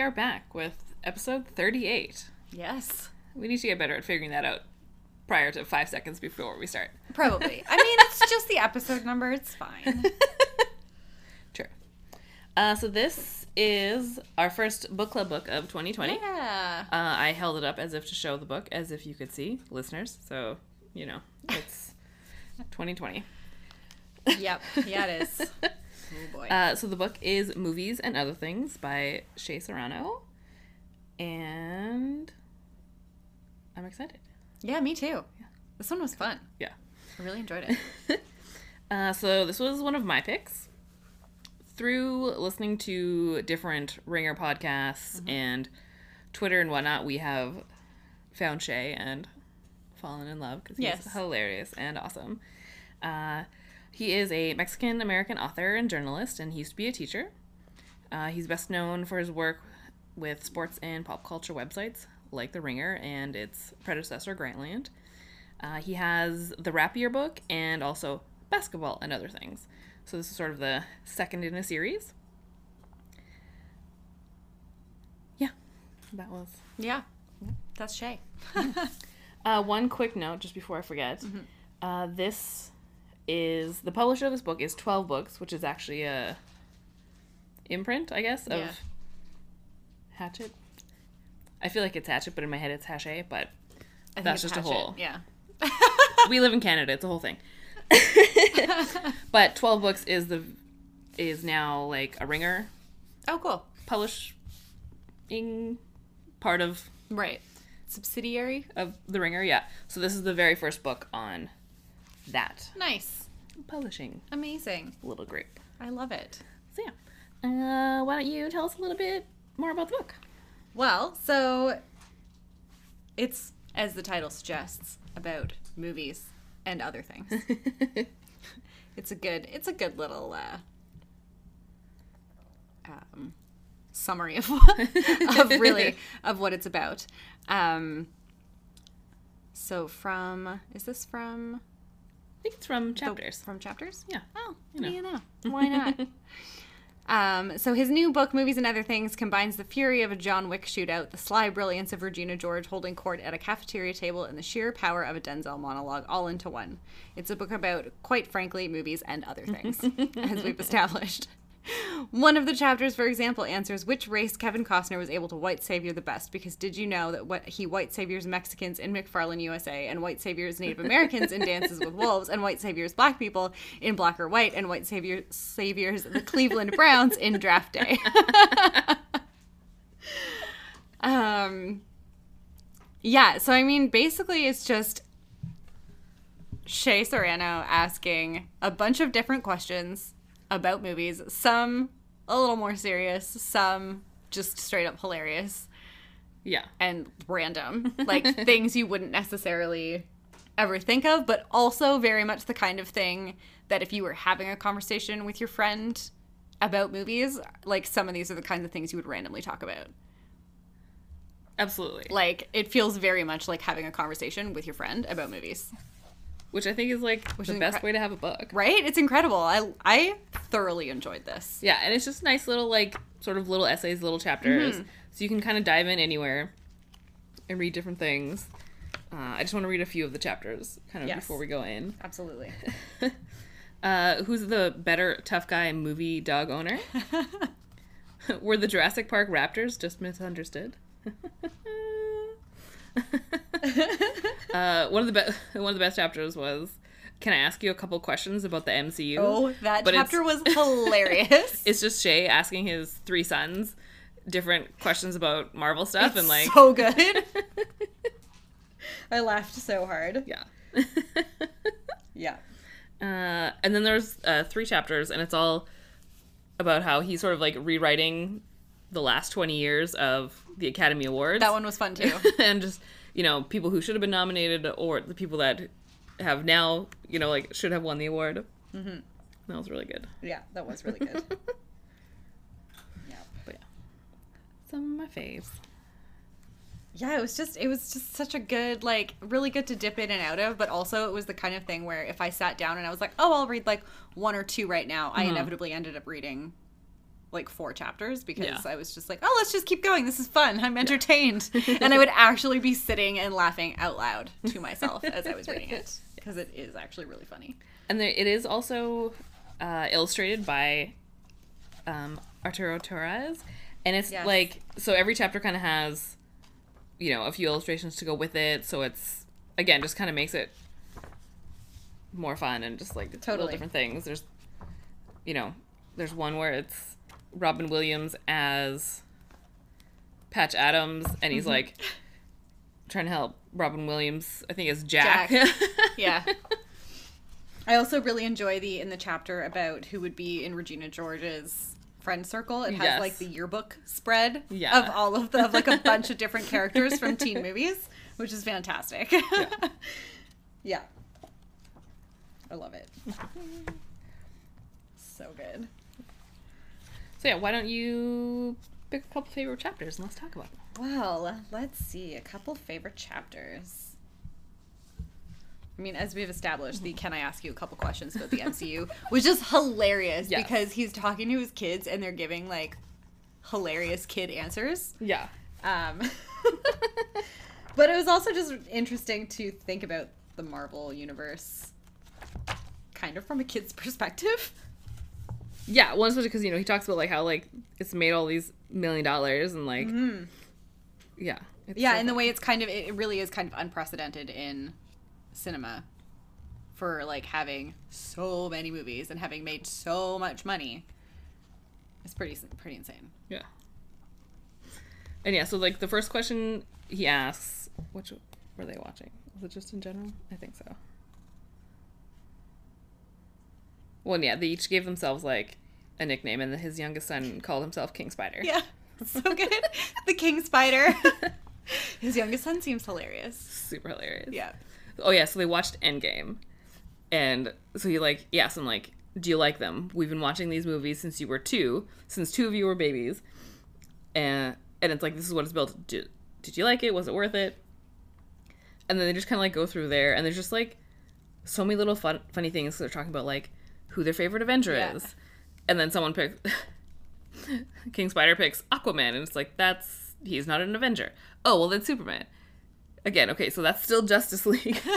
we are back with episode 38. Yes. We need to get better at figuring that out prior to five seconds before we start. Probably. I mean, it's just the episode number. It's fine. True. Uh, so this is our first book club book of 2020. Yeah. Uh, I held it up as if to show the book, as if you could see, listeners. So, you know, it's 2020. Yep. Yeah, it is. Oh boy. Uh, so the book is Movies and Other Things by Shea Serrano. And I'm excited. yeah, me too. This one was fun. Yeah. I really enjoyed it. Uh, so this was one of my picks. Through listening to different Ringer podcasts and Twitter and whatnot, we have found Shea and fallen in love because he's Yes. hilarious and awesome. Uh, he is a Mexican American author and journalist, and he used to be a teacher. Uh, he's best known for his work with sports and pop culture websites like The Ringer and its predecessor, Grantland. Uh, he has the Rap Yearbook and also basketball and other things. So this is sort of the second in a series. Yeah, that was. yeah. That's Shea. Uh, one quick note, just before I forget. Uh, this is the publisher of this book is Twelve Books, which is actually a imprint, I guess, of Yeah. Hatchet. I feel like it's Hatchet, but in my head it's Hachette. But I That's just a whole- Yeah. we live in Canada; it's a whole thing. but Twelve Books is the is now like a Ringer Oh, cool. publishing part of Right. Subsidiary. of the Ringer. Yeah. So this is the very first book on that Nice. Publishing Amazing. little group. I love it. So yeah. Uh, why don't you tell us a little bit more about the book? Well, so it's as the title suggests about movies and other things. it's a good it's a good little uh um summary of of really of what it's about. Um so from is this from I think it's from the- chapters. from chapters? Yeah. Oh, You know. you know. Why not? um, so his new book, Movies and Other Things, combines the fury of a John Wick shootout, the sly brilliance of Regina George holding court at a cafeteria table, and the sheer power of a Denzel monologue all into one. It's a book about, quite frankly, movies and other things, as we've established. One of the chapters, for example, answers which race Kevin Costner was able to white savior the best. Because did you know that what he white saviors Mexicans in McFarland USA, and white saviors Native Americans in Dances with Wolves, and white saviors Black people in Black or White, and white savior saviors the Cleveland Browns in Draft Day. um, yeah. So I mean, basically, it's just Shea Serrano asking a bunch of different questions about movies, some a little more serious, some just straight up hilarious Yeah. and random, like things you wouldn't necessarily ever think of, but also very much the kind of thing that if you were having a conversation with your friend about movies, like some of these are the kinds of things you would randomly talk about. Absolutely. Like it feels very much like having a conversation with your friend about movies. Which I think is like Which the is best incre- way to have a book. Right? It's incredible. I I thoroughly enjoyed this. Yeah, and it's just nice little like sort of little essays, little chapters, Mm-hmm. so you can kind of dive in anywhere and read different things. Uh, I just want to read a few of the chapters kind of Yes. before we go in. Absolutely. Uh, who's the better tough guy movie dog owner? Were the Jurassic Park raptors just misunderstood? uh, one of the be- one of the best chapters was. Can I ask you a couple questions about the MCU? Oh, that But chapter was hilarious. It's just Shea asking his three sons different questions about Marvel stuff and like so good. I laughed so hard. yeah. Yeah. Uh, and then there's uh, three chapters, and it's all about how he's sort of like rewriting the last 20 years of the Academy Awards. That one was fun too. and just, you know, people who should have been nominated or the people that have now, you know, like should have won the award. Mm-hmm. That was really good. yeah, that was really good. yeah. But yeah. Some of my faves. Yeah, it was just it was just such a good like really good to dip in and out of, but also it was the kind of thing where if I sat down and I was like, "Oh, I'll read like one or two right now," I inevitably ended up reading like four chapters because Yeah. I was just like, oh, let's just keep going. This is fun. I'm entertained. and I would actually be sitting and laughing out loud to myself as I was reading it because it is actually really funny. And there, it is also uh, illustrated by um, Arturo Torres, and it's Yes. like so every chapter kind of has, you know, a few illustrations to go with it. So it's again just kind of makes it more fun and just like Totally. different things. There's, you know, there's one where it's Robin Williams as Patch Adams, and he's mm-hmm. like trying to help Robin Williams. I think it's Jack. Jack. Yeah. I also really enjoy the in the chapter about who would be in Regina George's friend circle. It has Yes. like the yearbook spread Yeah. of all of the of like a bunch of different characters from teen movies, which is fantastic. Yeah. I love it. so good. So yeah, why don't you pick a couple favorite chapters and let's talk about them. Well, let's see. A couple favorite chapters. I mean, as we've established, the can I ask you a couple questions about the MCU, which is hilarious Yes. because he's talking to his kids and they're giving like hilarious kid answers. Yeah. Um, but it was also just interesting to think about the Marvel universe kind of from a kid's perspective. Yeah, one especially because you know he talks about like how like it's made all these million dollars and like mm-hmm. yeah it's Yeah, so and the way it's kind of it really is kind of unprecedented in cinema for like having so many movies and having made so much money. It's pretty pretty insane. yeah. And yeah so like the first question he asks which were they watching? Was it just in general? I think so well yeah they each gave themselves like a nickname and his youngest son called himself King Spider Yeah, so good. the King Spider. His youngest son seems hilarious. super hilarious Yeah. Oh yeah, so they watched Endgame, and so he like he asked him like, "Do you like them? We've been watching these movies since you were two, since two of you were babies, and and it's like this is what it's built. Did, did you like it? Was it worth it?" And then they just kind of like go through there, and there's just like so many little fun funny things. They're talking about like who their favorite Avenger Yeah. is, and then someone picks King Spider picks Aquaman, and it's like that's he's not an Avenger. Oh well, then Superman. Again, okay, so that's still Justice League.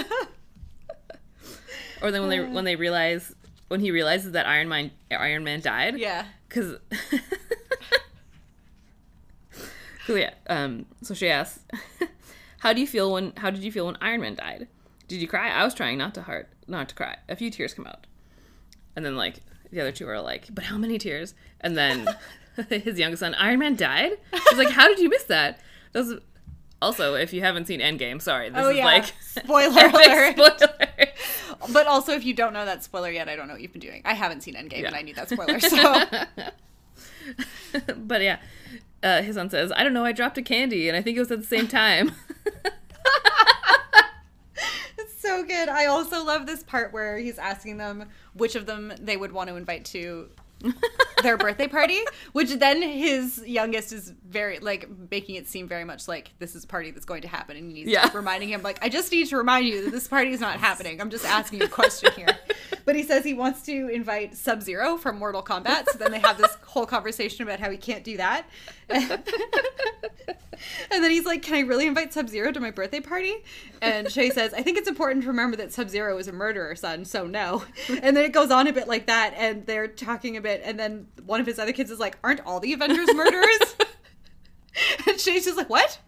or then when they when they realize when he realizes that Iron Man Iron Man died. Yeah. Because. so yeah, um, so she asks, "How do you feel when? How did you feel when Iron Man died? Did you cry? I was trying not to heart, not to cry. A few tears come out, and then like the other two are like, but how many tears? And then his youngest son, Iron Man died. She's like, how did you miss that? Was also, if you haven't seen Endgame, sorry, this Oh, is yeah. like Spoiler alert. spoiler. But also, if you don't know that spoiler yet, I don't know what you've been doing. I haven't seen Endgame, Yeah. and I need that spoiler. So but yeah, uh, his son says, I don't know, I dropped a candy, and I think it was at the same time. So good. I also love this part where he's asking them which of them they would want to invite to their birthday party, which then his youngest is very like making it seem very much like this is a party that's going to happen, and he's Yeah. reminding him like I just need to remind you that this party is not happening. I'm just asking you a question here. But he says he wants to invite Sub Zero from Mortal Kombat, so then they have this whole conversation about how he can't do that. And then he's like, Can I really invite Sub Zero to my birthday party? And Shea says, I think it's important to remember that Sub Zero is a murderer, son, so no. And then it goes on a bit like that, and they're talking a bit, and then one of his other kids is like, Aren't all the Avengers murderers? and Shea's just like, What?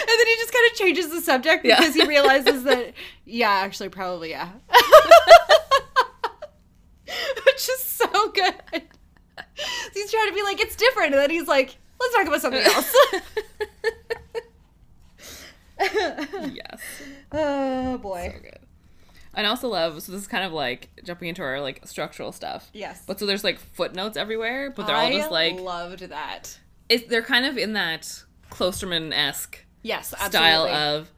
And then he just kind of changes the subject Yeah. because he realizes that, yeah, actually, probably, yeah. Which is so good. He's trying to be like, it's different. And then he's like, let's talk about something else. yes. oh, boy. So good. And I also love so this is kind of like jumping into our like structural stuff. Yes. But so there's like footnotes everywhere, but they're all just like loved that. it's they're kind of in that Klosterman esque Yes, absolutely. style of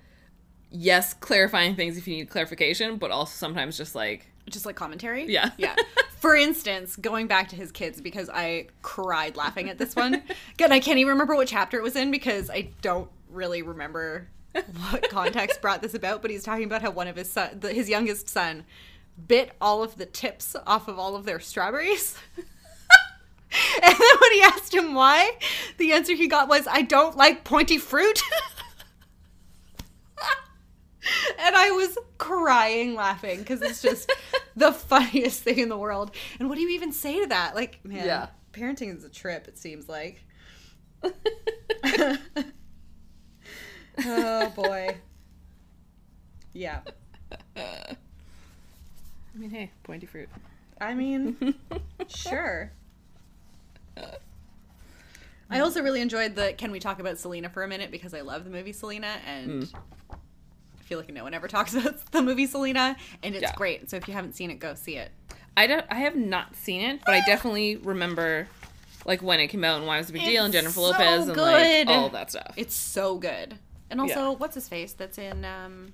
yes, clarifying things if you need clarification, but also sometimes just like just like commentary. Yeah. Yeah. For instance, going back to his kids because I cried laughing at this one. Again, I can't even remember what chapter it was in because I don't really remember what context brought this about. But he's talking about how one of his son, the, his youngest son, bit all of the tips off of all of their strawberries. And then when he asked him why, the answer he got was, I don't like pointy fruit. And I was crying laughing because it's just the funniest thing in the world. And what do you even say to that? Like, man, Yeah. parenting is a trip, it seems like. oh, boy. Yeah. I mean, hey, pointy fruit. I mean, sure. I also really enjoyed the Can we talk about Selena for a minute because I love the movie Selena and I feel like no one ever talks about the movie Selena and it's Yeah. great. So if you haven't seen it, go see it. I don't. I have not seen it, but I definitely remember, like when it came out and why it was a big deal, and Jennifer so Lopez and good. like all of that stuff. It's so good. And also, Yeah. what's his face? That's in um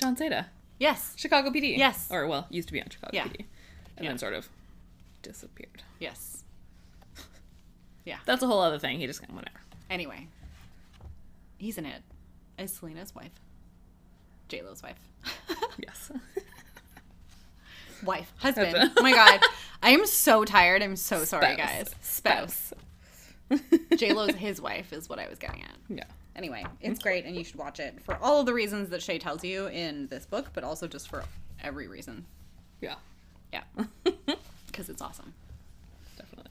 Jon Seda, Yes. Chicago PD. Yes. or well, used to be on Chicago Yeah. PD, and Yeah. then sort of disappeared. Yes. Yeah. That's a whole other thing. He just kind of whatever. Anyway. He's in it. As Selena's wife. J Lo's wife. Yes. wife, husband. Husband. oh my god, I am so tired. I'm so sorry, guys. Spouse. J Lo's his wife is what I was getting at. Yeah. Anyway, it's great, and you should watch it for all of the reasons that Shea tells you in this book, but also just for every reason. Yeah. Yeah, because it's awesome. Definitely.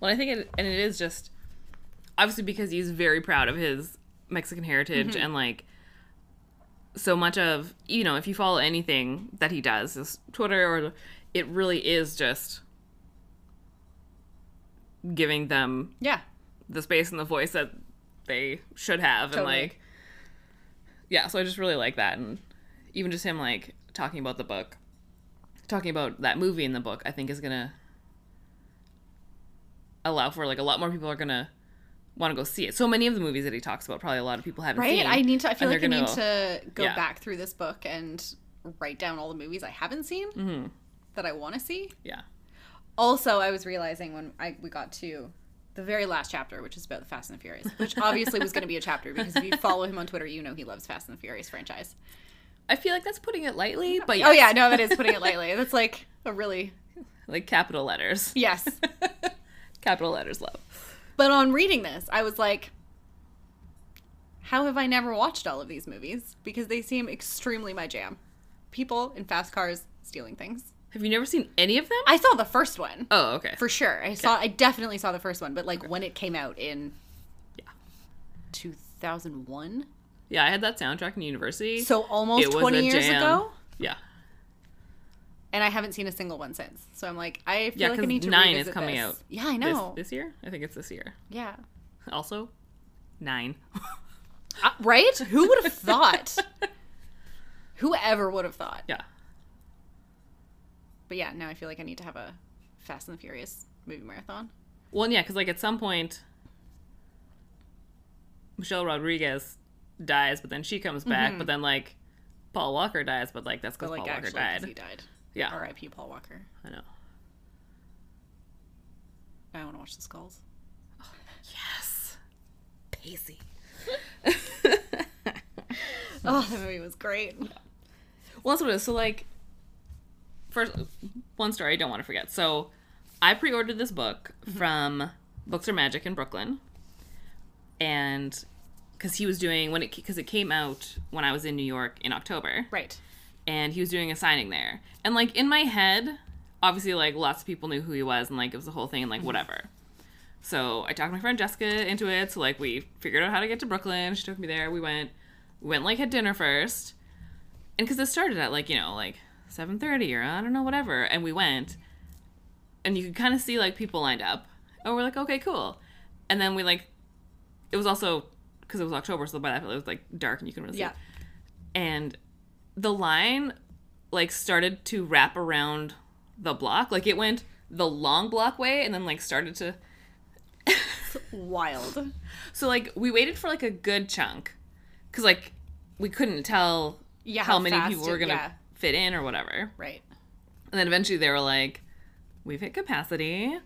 Well, I think it, and it is just obviously because he's very proud of his Mexican heritage Mm-hmm. and like so much of you know if you follow anything that he does, his Twitter or it really is just giving them Yeah, the space and the voice that they should have Totally. and like yeah so i just really like that and even just him like talking about the book talking about that movie in the book i think is gonna allow for like a lot more people are gonna want to go see it so many of the movies that he talks about probably a lot of people haven't right. seen I need to. I feel like I need gonna- go yeah. back through this book and write down all the movies I haven't seen Mm-hmm. that I want to see. yeah Also, I was realizing when I we got to the very last chapter, which is about the Fast and the Furious, which obviously was going to be a chapter because if you follow him on Twitter, you know he loves Fast and the Furious franchise. i feel like that's putting it lightly but Oh yeah, no, that is putting it lightly. That's like a really like capital letters yes. capital letters love But on reading this, I was like, how have I never watched all of these movies? Because they seem extremely my jam. People in fast cars stealing things. have you never seen any of them I saw the first one oh okay for sure. I saw. I definitely saw the first one, but like when it came out in Yeah. two thousand one, yeah i had that soundtrack in university so almost twenty years jam. ago, yeah and I haven't seen a single one since. So I'm like, I feel Yeah, like I need to nine is coming this. out Yeah, I know. this year? I think it's this year. yeah, Also, nine. Uh, right? Who would have thought? Whoever would have thought? yeah. But yeah, now I feel like I need to have a Fast and the Furious movie marathon. Well, yeah, because like at some point, Michelle Rodriguez dies, but then she comes back, but then like Paul Walker dies, but like that's Mm-hmm. Because like Paul Walker died. he died. Yeah, R.I.P. Paul Walker. I know. I want to watch the skulls. Yes, Pacey. Oh, the movie was great. Well, that's what it is. So, like, first, one story I don't want to forget. So, I pre ordered this book mm-hmm. from Books Are Magic in Brooklyn. And because he was doing, when it, because it came out when I was in New York in October. Right. And he was doing a signing there. And, like, in my head, obviously, like, lots of people knew who he was and, like, it was a whole thing and, like, mm-hmm. whatever. So, I talked my friend Jessica into it. So, like, we figured out how to get to Brooklyn. She took me there. We went, we went, like, had dinner first and because it started at like you know like 7.30 or i don't know whatever and we went and you could kind of see like people lined up and we're like okay cool and then we like it was also because it was october so by that it was like dark and you couldn't really Yeah. see and the line like started to wrap around the block like it went the long block way and then like started to Wild. so like we waited for like a good chunk because like we couldn't tell Yeah, how, how many people were gonna yeah. fit in or whatever Right. and then eventually they were like we've hit capacity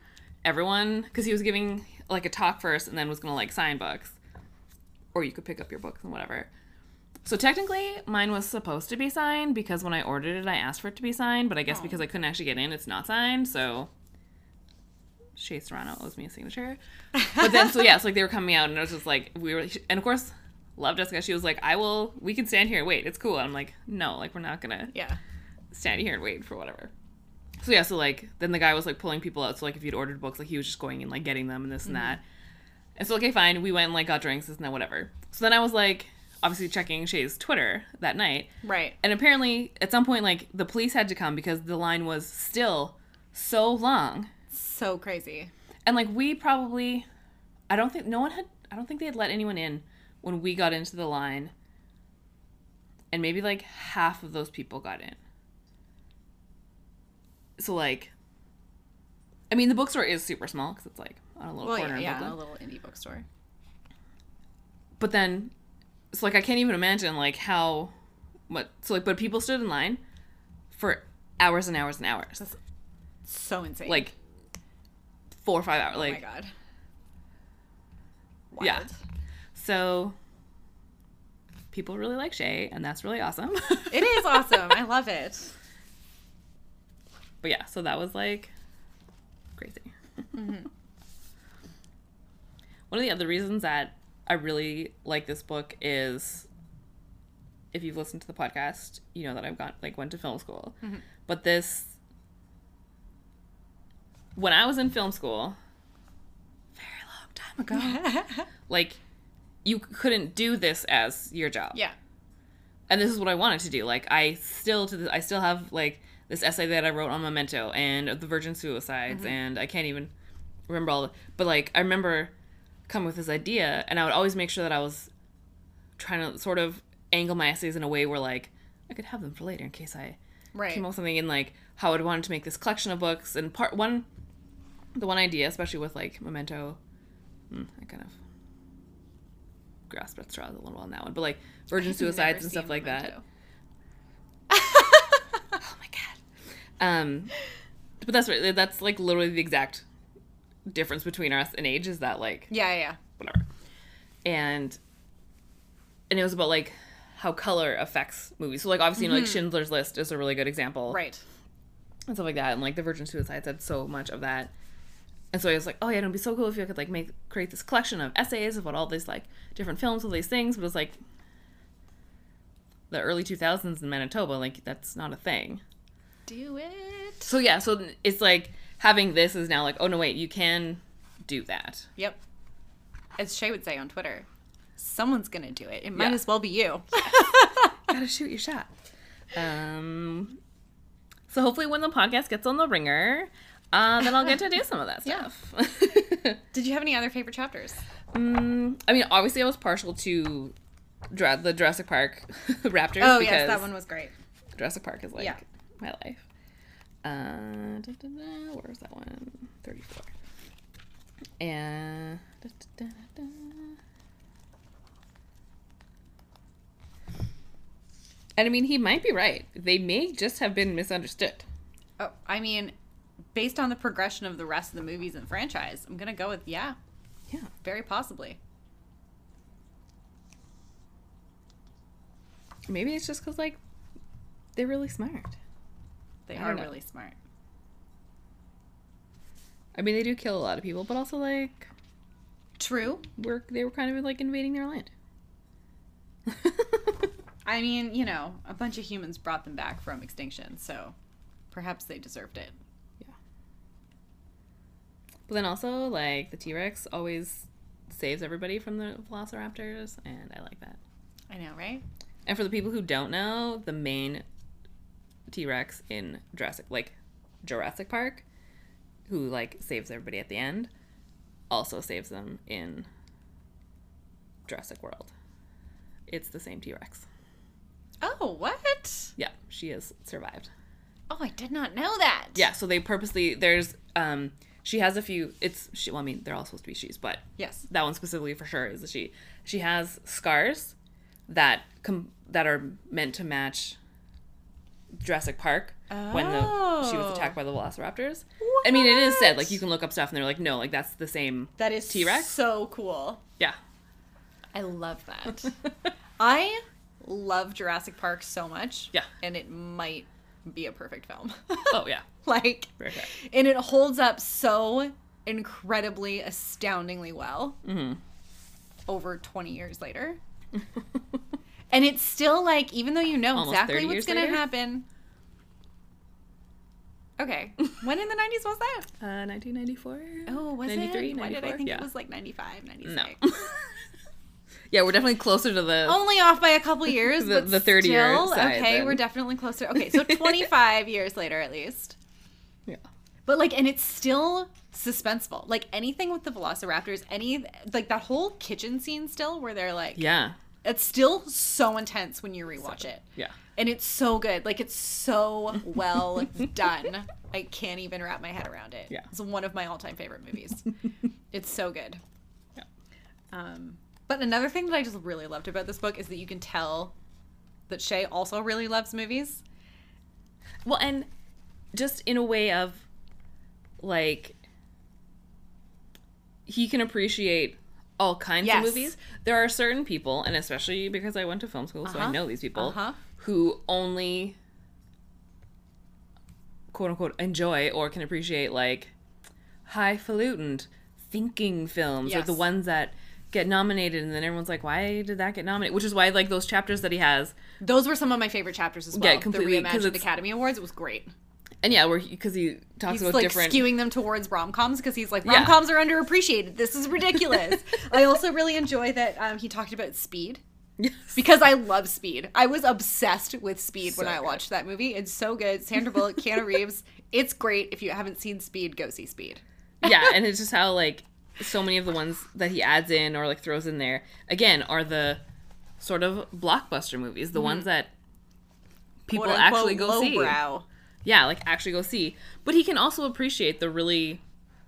everyone because he was giving like a talk first and then was gonna like sign books or you could pick up your books and whatever so technically mine was supposed to be signed because when i ordered it i asked for it to be signed but i guess Oh. because i couldn't actually get in it's not signed so Shea Serrano owes me a signature. But then, so yeah, so like they were coming out, and I was just like, we were, and of course, love Jessica. She was like, I will, we can stand here and wait. It's cool. I'm like, no, like we're not gonna Yeah. stand here and wait for whatever. So yeah, so like then the guy was like pulling people out. So like if you'd ordered books, like he was just going and like getting them and this and mm-hmm. that. And so okay, fine. We went and like got drinks, this and that, whatever. So then I was like, obviously checking Shea's Twitter that night, Right. and apparently at some point like the police had to come because the line was still so long, So crazy. and like we probably, I don't think no one had, I don't think they had let anyone in when we got into the line. And maybe like half of those people got in. So like, I mean, the bookstore is super small because it's like on a little Well, corner yeah, yeah, a little indie bookstore. But then, it's like I can't even imagine like how, what so like, but people stood in line for hours and hours and hours, That's so insane. like four or five hours, oh like my god. Yeah. So. People really like Shea, and that's really awesome. It is awesome. I love it. But yeah, so that was like crazy. Mm-hmm. One of the other reasons that I really like this book is if you've listened to the podcast, you know that I've got like went to film school. Mm-hmm. But this when I was in film school, very long time ago, like you couldn't do this as your job yeah. and this is what I wanted to do. Like I still to the, I still have like this essay that I wrote on Memento and the Virgin Suicides, and I can't even remember all. The, but like I remember coming with this idea, and I would always make sure that I was trying to sort of angle my essays in a way where like I could have them for later in case I Right. came up with something in like how I'd wanted to make this collection of books. And part one the one idea especially with like memento hmm, I kind of grasped at straws a little on that one but like virgin suicides and stuff like that. Oh my god. Um but that's right that's like literally the exact difference between us in age is that like Yeah, yeah, yeah. whatever. And and it was about like how color affects movies. So like obviously you know like mm-hmm. Schindler's List is a really good example. Right. And stuff like that. And like the Virgin Suicides had so much of that. And so I was like, oh yeah, it'd be so cool if you could like make create this collection of essays about all these like different films, all these things. But it was like the early two thousands in Manitoba, like that's not a thing. Do it. So yeah, so it's like having this is now like, oh no wait, you can do that. Yep. As Shea would say on Twitter, someone's gonna do it. It might Yeah. as well be you. gotta shoot your shot. Um, so hopefully when the podcast gets on the ringer, uh, then I'll get to do some of that stuff. Yeah. Did you have any other favorite chapters? mm, I mean, obviously I was partial to Dra- the Jurassic Park Raptors. Oh because yes, that one was great. Jurassic Park is like Yeah. my life. Uh, da, da, da, where was that one? Thirty-four. And and I mean, he might be right. They may just have been misunderstood. Oh, I mean, based on the progression of the rest of the movies and franchise, I'm gonna go with yeah, Yeah. very possibly. Maybe it's just because like they're really smart. They are know. really smart. I mean, they do kill a lot of people, but also like True. we're they were kind of like invading their land. I mean, you know, a bunch of humans brought them back from extinction, so perhaps they deserved it. Yeah. But then also, like, the T Rex always saves everybody from the velociraptors, and I like that. I know, right? And for the people who don't know, the main T Rex in Jurassic, like, Jurassic Park, who, like, saves everybody at the end, also saves them in Jurassic World. It's the same T Rex. Oh, what? Yeah, she has survived. Oh, I did not know that. Yeah, so they purposely, there's, um, she has a few, it's, she, well, I mean, they're all supposed to be she's, but Yes. that one specifically for sure is a she. She has scars that com- that are meant to match Jurassic Park when the she was Oh. attacked by the velociraptors. I mean, it is said like you can look up stuff and they're like, no, like that's the same. That is T-Rex? so cool. Yeah, I love that. I love Jurassic Park so much. Yeah. And it might be a perfect film. oh yeah, like and it holds up so incredibly, astoundingly well Mm-hmm. over 20 years later. and it's still like, even though you know Almost exactly what's going to happen. Okay. when in the 90s was that? Uh, 1994. Oh, was 93, it? Why did I think yeah. it was like 95, 96? No. yeah, we're definitely closer to the. Only off by a couple years, The- but the 30 year side, Okay, then. we're definitely closer. Okay, so 25 years later at least. Yeah. But like, and it's still suspenseful. Like anything with the Velociraptors, any like that whole kitchen scene still, where they're like, Yeah. It's still so intense when you rewatch it, Yeah. and it's so good. Like it's so well done. I can't even wrap my head around it. Yeah. it's one of my all-time favorite movies. it's so good. Yeah. Um, but another thing that I just really loved about this book is that you can tell that Shea also really loves movies. Well, and just in a way of like he can appreciate all kinds Yes. of movies. There are certain people, and especially because I went to film school, so I Uh-huh. know these people Uh-huh. who only quote unquote enjoy or can appreciate like highfalutin thinking films or Yes. the ones that get nominated and then everyone's like why did that get nominated which is why like those chapters that he has Those were some of my favorite chapters as Yeah, well. completely, the reimagined Academy Awards. It was great. And yeah where because he, talks He's about like different skewing them towards rom coms because he's like Yeah. rom coms are underappreciated. This is ridiculous. I also really enjoy that um, he talked about Speed Yes. because I love Speed. I was obsessed with Speed when So I good. watched that movie. It's so good. Sandra Bullock, Keanu Reeves. It's great. If you haven't seen Speed, go see Speed. yeah, and it's just how like so many of the ones that he adds in or like throws in there again are the sort of blockbuster movies, the ones that people Mm-hmm. Actually go see. lowbrow. Yeah, like actually go see. But he can also appreciate the really,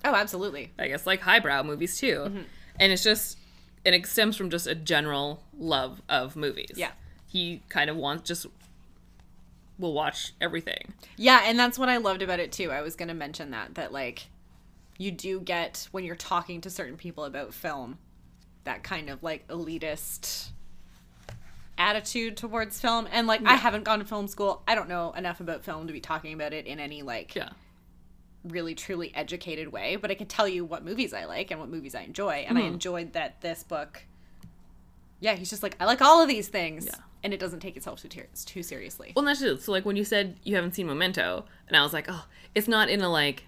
Oh, absolutely. I guess, like highbrow movies too. Mm-hmm. And it's just, and it stems from just a general love of movies. Yeah. he kind of wants just will watch everything. Yeah, and that's what I loved about it too. I was going to mention that that like you do get when you're talking to certain people about film that kind of like elitist attitude towards film and like I haven't gone to film school. I don't know enough about film to be talking about it in any like Yeah, really truly educated way, but I can tell you what movies I like and what movies I enjoy and I Mhm. enjoyed that this book yeah, he's just like I like all of these things Yeah. and it doesn't take itself too, ter- too seriously. Well, that's it. So, like, when you said you haven't seen Memento, and I was like, oh, it's not in a like,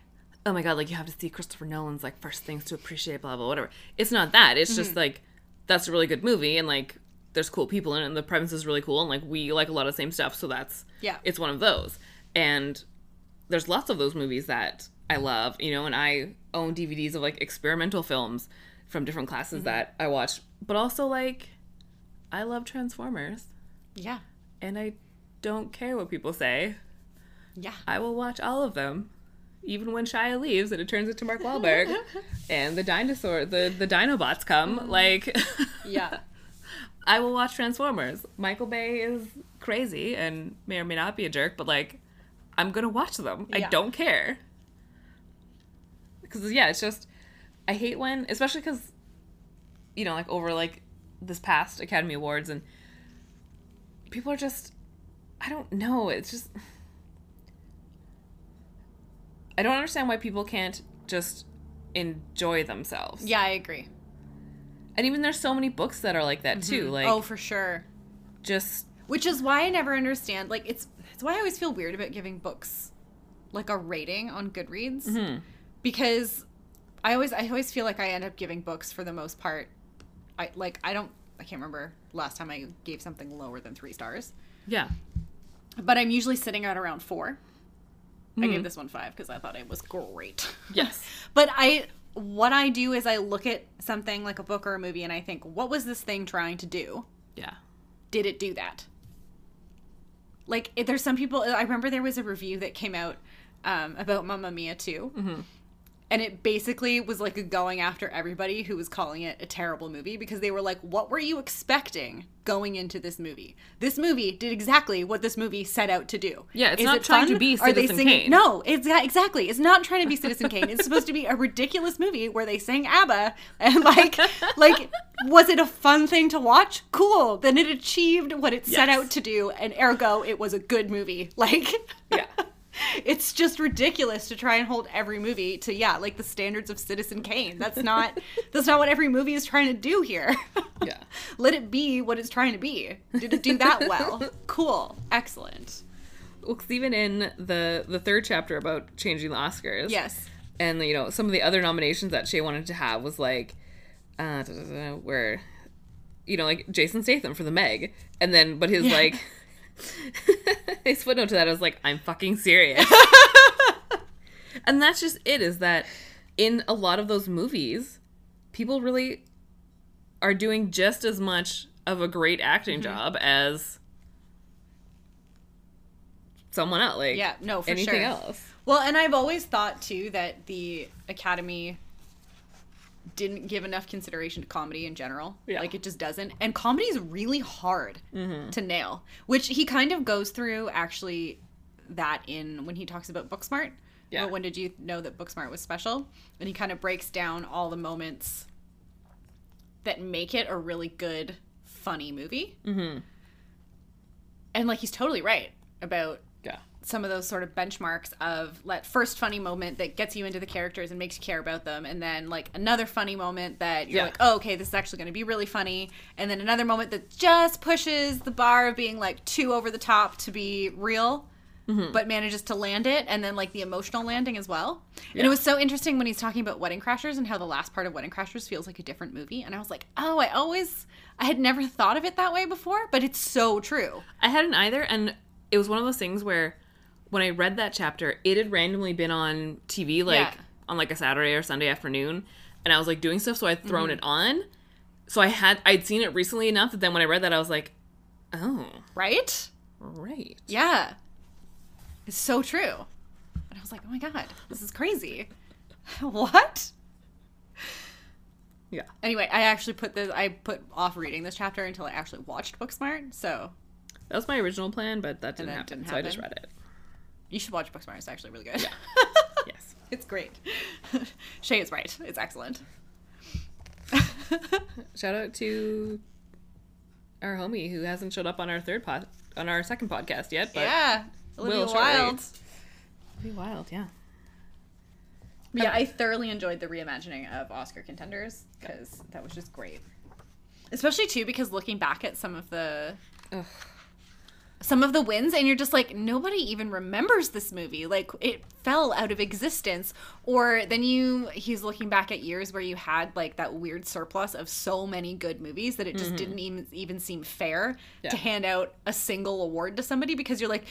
oh my god, like you have to see Christopher Nolan's like first things to appreciate, blah blah whatever. It's not that. It's just like that's a really good movie, and like there's cool people in it, and the premise is really cool, and like we like a lot of the same stuff, so that's Yeah. it's one of those. And there's lots of those movies that I love, you know, and I own DVDs of like experimental films from different classes mm-hmm. that I watch, but also like I love Transformers Yeah. and I don't care what people say. Yeah. I will watch all of them, even when Shia leaves and it turns into Mark Wahlberg, and the dinosaur, the the Dinobots come. Mm-hmm. Like, Yeah. I will watch Transformers. Michael Bay is crazy and may or may not be a jerk, but like, I'm gonna watch them. I don't care. Because yeah, it's just I hate when, especially because, you know, like over like this past Academy Awards and people are just I don't know. It's just I don't understand why people can't just enjoy themselves. Yeah, I agree. And even there's so many books that are like that too. Like oh, for sure. just Which is why I never understand. Like, it's it's why I always feel weird about giving books like a rating on Goodreads mhm. because I always I always feel like I end up giving books for the most part. I like I don't I can't remember last time I gave something lower than three stars, yeah. but I'm usually sitting at around four. I Mhm. gave this one five because I thought it was great. Yes. But I what I do is I look at something like a book or a movie and I think, what was this thing trying to do? Yeah. Did it do that? Like, if there's some people. I remember there was a review that came out um, about Mamma Mia 2. Mhm. And it basically was like going after everybody who was calling it a terrible movie because they were like, what were you expecting going into this movie? This movie did exactly what this movie set out to do. Yeah, it's Is not it trying to fun? be Are they Citizen singing- Kane. No, it's exactly. It's not trying to be Citizen Kane. It's supposed to be a ridiculous movie where they sing ABBA and like, like, was it a fun thing to watch? Cool. Then it achieved what it set out to do, and ergo, it was a good movie. Like. It's just ridiculous to try and hold every movie to yeah, like the standards of Citizen Kane. That's not that's not what every movie is trying to do here. Yeah. Let it be what it's trying to be. Did it do that well? cool. Excellent. Well, 'cause even in the the third chapter about changing the Oscars, Yes. and you know some of the other nominations that Shea wanted to have was like, uh, where, you know, like Jason Statham for the Meg, and then but his Yeah. like, his footnote to that I was like, I'm fucking serious, and that's just it. Is that in a lot of those movies, people really are doing just as much of a great acting Mm-hmm. job as someone else, like Yeah, no, for anything sure. else. Well, and I've always thought too that the Academy didn't give enough consideration to comedy in general. Yeah. Like it just doesn't. And comedy is really hard to nail, which he kind of goes through actually that in when he talks about Booksmart. Yeah. When did you know that Booksmart was special? And he kind of breaks down all the moments that make it a really good, funny movie. Mm-hmm. And like he's totally right about. Some of those sort of benchmarks of that first funny moment that gets you into the characters and makes you care about them and then like another funny moment that you're Yeah. like oh okay this is actually going to be really funny and then another moment that just pushes the bar of being like too over the top to be real mm-hmm. but manages to land it and then like the emotional landing as well. And it was so interesting when he's talking about wedding crashers and how the last part of wedding crashers feels like a different movie and i was like oh i always i had never thought of it that way before but it's so true. I hadn't either, and it was one of those things where when I read that chapter, it had randomly been on TV like Yeah. on like a Saturday or Sunday afternoon, and I was like doing stuff, so I'd Mm-hmm. thrown it on. So I had I'd seen it recently enough that then when I read that, I was like, oh, right right. Yeah. It's so true. And I was like, oh my God, this is crazy. what? Yeah. Anyway, I actually put this, I put off reading this chapter until I actually watched Booksmart. So That was my original plan, but that didn't happen. didn't So I just read it. You should watch Booksmart. It's actually really good. Yeah. Yes. it's great. Shea is right. It's excellent. Shout out to our homie who hasn't showed up on our third pod on our second podcast yet, but yeah. Olivia will shortly. Wilde. be wild, yeah. Yeah, I thoroughly enjoyed the reimagining of Oscar contenders because that was just great. Especially too because looking back at some of the Ugh. Some of the wins and you're just like nobody even remembers this movie like it fell out of existence or then you he's looking back at years where you had like that weird surplus of so many good movies that it just mm-hmm. didn't even even seem fair Yeah. to hand out a single award to somebody because you're like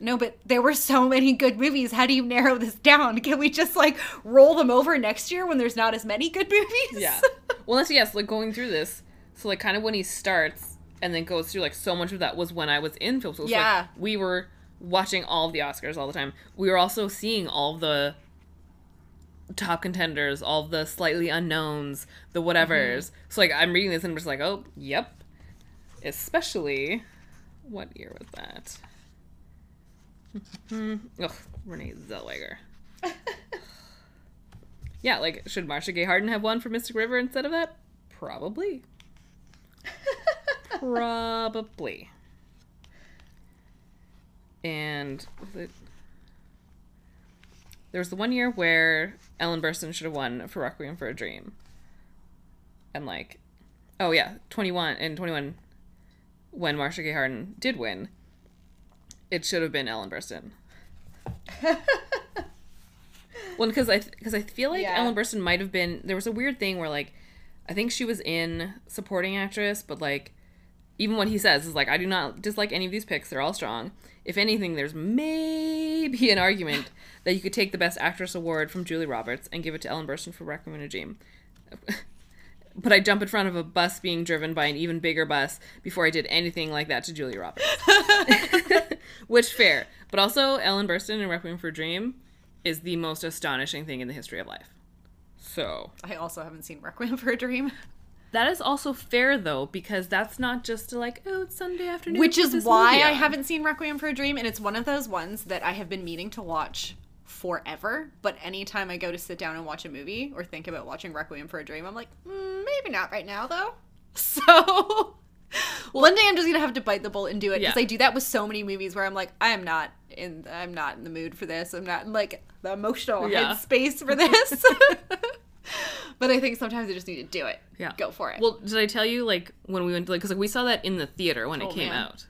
no but there were so many good movies how do you narrow this down can we just like roll them over next year when there's not as many good movies Yeah. Well, that's yes. Like going through this, so like kind of when he starts and then goes through like so much of that was when I was in film school. So, like, Yeah. we were watching all of the Oscars all the time. We were also seeing all the top contenders, all the slightly unknowns, the whatevers. Mm-hmm. So like I'm reading this and I'm just like, oh, yep. Especially, what year was that? Ugh, Renee Zellweger. Yeah, like should Marcia Gay Harden have won for Mystic River instead of that? Probably. Probably. And it there was the one year where Ellen Burstyn should have won for Requiem for a Dream. And like oh yeah, twenty one and twenty one when Marcia Gay Harden did win, it should have been Ellen Burstyn. Well, because I because I feel like Yeah. Ellen Burstyn might have been there was a weird thing where like I think she was in supporting actress, but like even what he says is like I do not dislike any of these picks; they're all strong. If anything, there's maybe an argument that you could take the Best Actress award from Julie Roberts and give it to Ellen Burstyn for Requiem in a Dream. but I jump in front of a bus being driven by an even bigger bus before I did anything like that to Julie Roberts. Which fair, but also Ellen Burstyn in Requiem for a Dream is the most astonishing thing in the history of life. So i also haven't seen requiem for a dream that is also fair though, because that's not just like oh it's Sunday afternoon, which is why I haven't seen Requiem for a Dream, and it's one of those ones that I have been meaning to watch forever. But anytime I go to sit down and watch a movie or think about watching Requiem for a Dream, I'm like, mm, maybe not right now though. So One day I'm just gonna have to bite the bullet and do it because Yeah. I do that with so many movies where I'm like, I'm not in, I'm not in the mood for this. I'm not in like the emotional Yeah. headspace for this. but I think sometimes I just need to do it. Yeah. go for it. Well, did I tell you like when we went to like because like we saw that in the theater when it Oh, came man. out.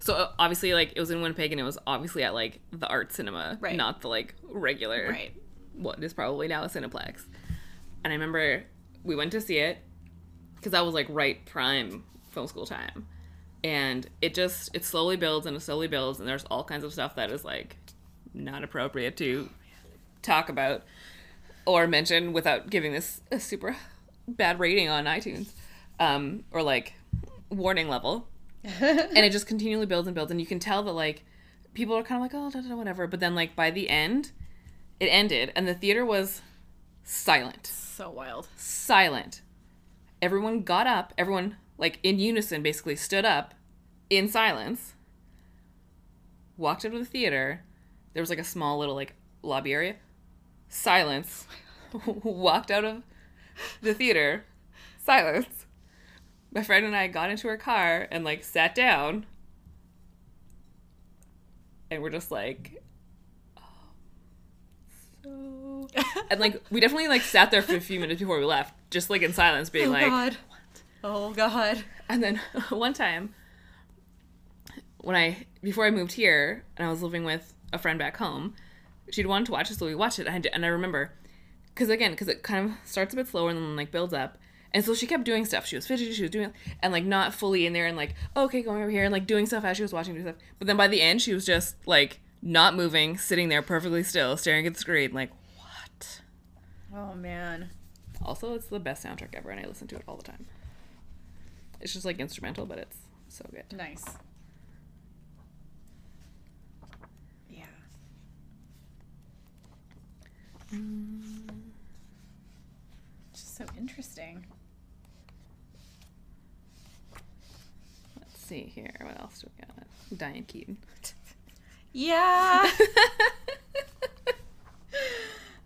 So uh, obviously like it was in Winnipeg and it was obviously at like the art cinema, Right. not the like regular right. what is probably now a Cineplex. And I remember we went to see it because that was like right prime film school time. And it just it slowly builds and it slowly builds and there's all kinds of stuff that is like not appropriate to talk about or mention without giving this a super bad rating on iTunes. Um or like warning level. and it just continually builds and builds and you can tell that like people are kind of like oh da, da, da, whatever but then like by the end it ended and the theater was silent So wild. silent everyone got up everyone like in unison basically stood up in silence walked out of the theater there was like a small little like lobby area silence walked out of the theater silence my friend and i got into her car and like sat down and we're just like oh, so and like we definitely like sat there for a few minutes before we left just like in silence being oh like God. Oh God. and then one time when i before i moved here and i was living with a friend back home she'd wanted to watch it so we watched it and i, and I remember because again because it kind of starts a bit slower and then like builds up and so she kept doing stuff she was fidgety she was doing and like not fully in there and like oh, okay going over here and like doing stuff as she was watching doing stuff but then by the end she was just like not moving sitting there perfectly still staring at the screen like what Oh man. also it's the best soundtrack ever and i listen to it all the time it's just like instrumental but it's so good Nice. Yeah. Just so interesting. Let's see here. What else do we got? Diane Keaton. Yeah.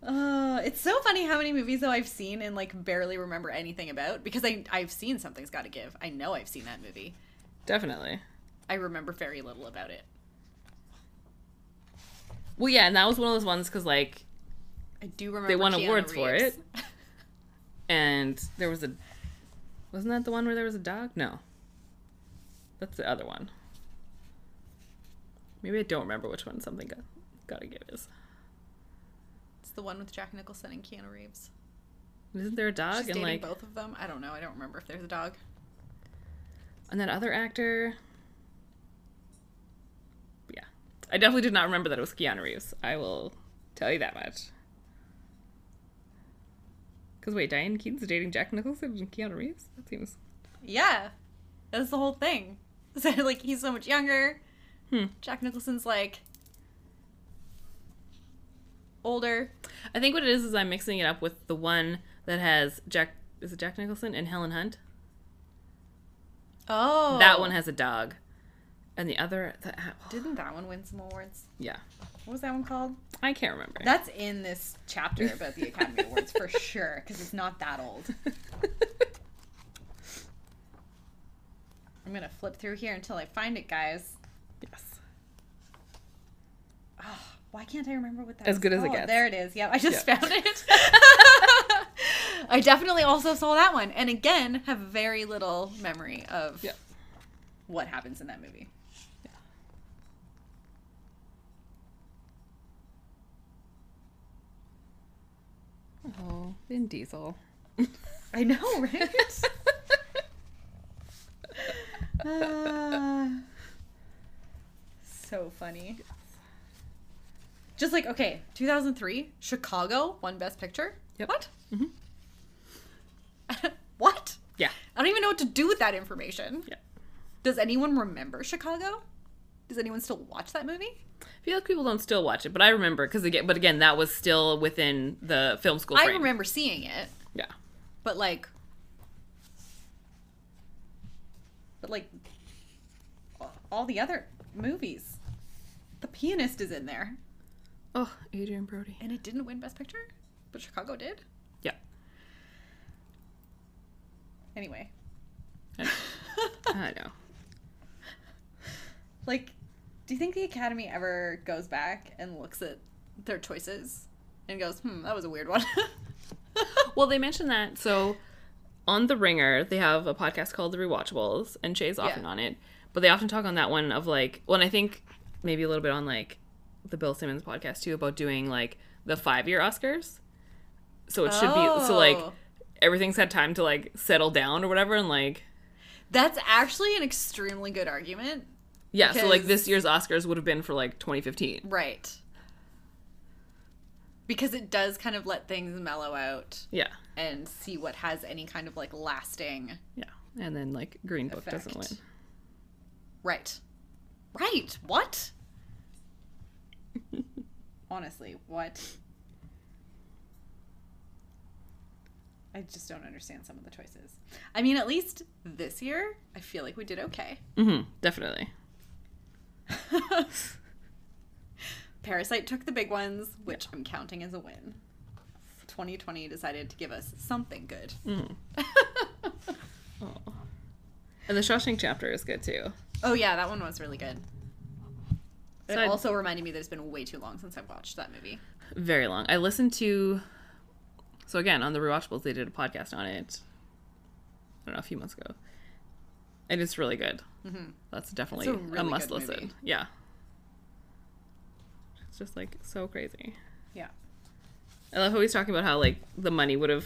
Uh, it's so funny how many movies though I've seen and like barely remember anything about because I I've seen something's got to give. I know I've seen that movie. Definitely. I remember very little about it. Well, yeah, and that was one of those ones because like, I do remember They won Keanu awards for it. and there was a, wasn't that the one where there was a dog? No. That's the other one. Maybe I don't remember which one something got gotta give is. it's the one with Jack Nicholson and Keanu Reeves. Isn't there a dog She's and dating like both of them. I don't know. I don't remember if there's a dog. and that other actor? Yeah, I definitely did not remember that it was Keanu Reeves. I will tell you that much. Because wait, Diane Keaton's dating Jack Nicholson and Keanu Reeves? That seems Yeah, that's the whole thing. So, like he's so much younger. Hmm. Jack Nicholson's like older. I think what it is is I'm mixing it up with the one that has Jack. Is it Jack Nicholson and Helen Hunt? Oh, That one has a dog, and the other. The, Didn't that one win some awards? yeah, What was that one called? I can't remember. That's in this chapter about the Academy Awards for sure, because it's not that old. I'm gonna flip through here until I find it, guys. yes. Oh, why can't I remember what that As good as it gets. There it is. Yep, I just Yeah. found it. I definitely also saw that one, and again have very little memory of Yeah. what happens in that movie. Oh, Vin Diesel. I know, right? Ah. so funny. Just like okay, 2003, Chicago won Best Picture. Yep. What? Mhm. what? Yeah. I don't even know what to do with that information. Yeah. Does anyone remember Chicago? Does anyone still watch that movie? I feel like people don't still watch it, but I remember because again, but again, that was still within the film school. I remember seeing it, Yeah. but like, but like, all the other movies, The Pianist is in there, Oh, Adrien Brody. and it didn't win Best Picture, but Chicago did. Yeah. Anyway, I I know. like, do you think the Academy ever goes back and looks at their choices and goes, "Hmm, that was a weird one." Well, they mentioned that. So on The Ringer, they have a podcast called The Rewatchables, and Shea's often Yeah. on it. But they often talk on that one of like, well, and I think maybe a little bit on like the Bill Simmons podcast too about doing like the five year Oscars. So it should be so like Oh. everything's had time to like settle down or whatever, and like That's actually an extremely good argument. Yeah, so like this year's Oscars would have been for like 2015. Right. Because it does kind of let things mellow out Yeah, and see what has any kind of like lasting. yeah, and then like Green Book doesn't win. Right. Right. What? Honestly, what? I just don't understand some of the choices. I mean, at least this year, I feel like we did okay. hmm definitely. Parasite took the big ones, which I'm counting as a win. 2020 decided to give us something good. Oh. And the Shawshank chapter is good too. Oh yeah, that one was really good. It So I- also reminded me that it's been way too long since I've watched that movie. very long. I listened to so again on the rewatchables they did a podcast on it. I don't know a few months ago, and it's really good. Mhm. That's definitely It's a, a must listen. movie. Yeah, it's just like so crazy. Yeah. I love how he's talking about how like the money would have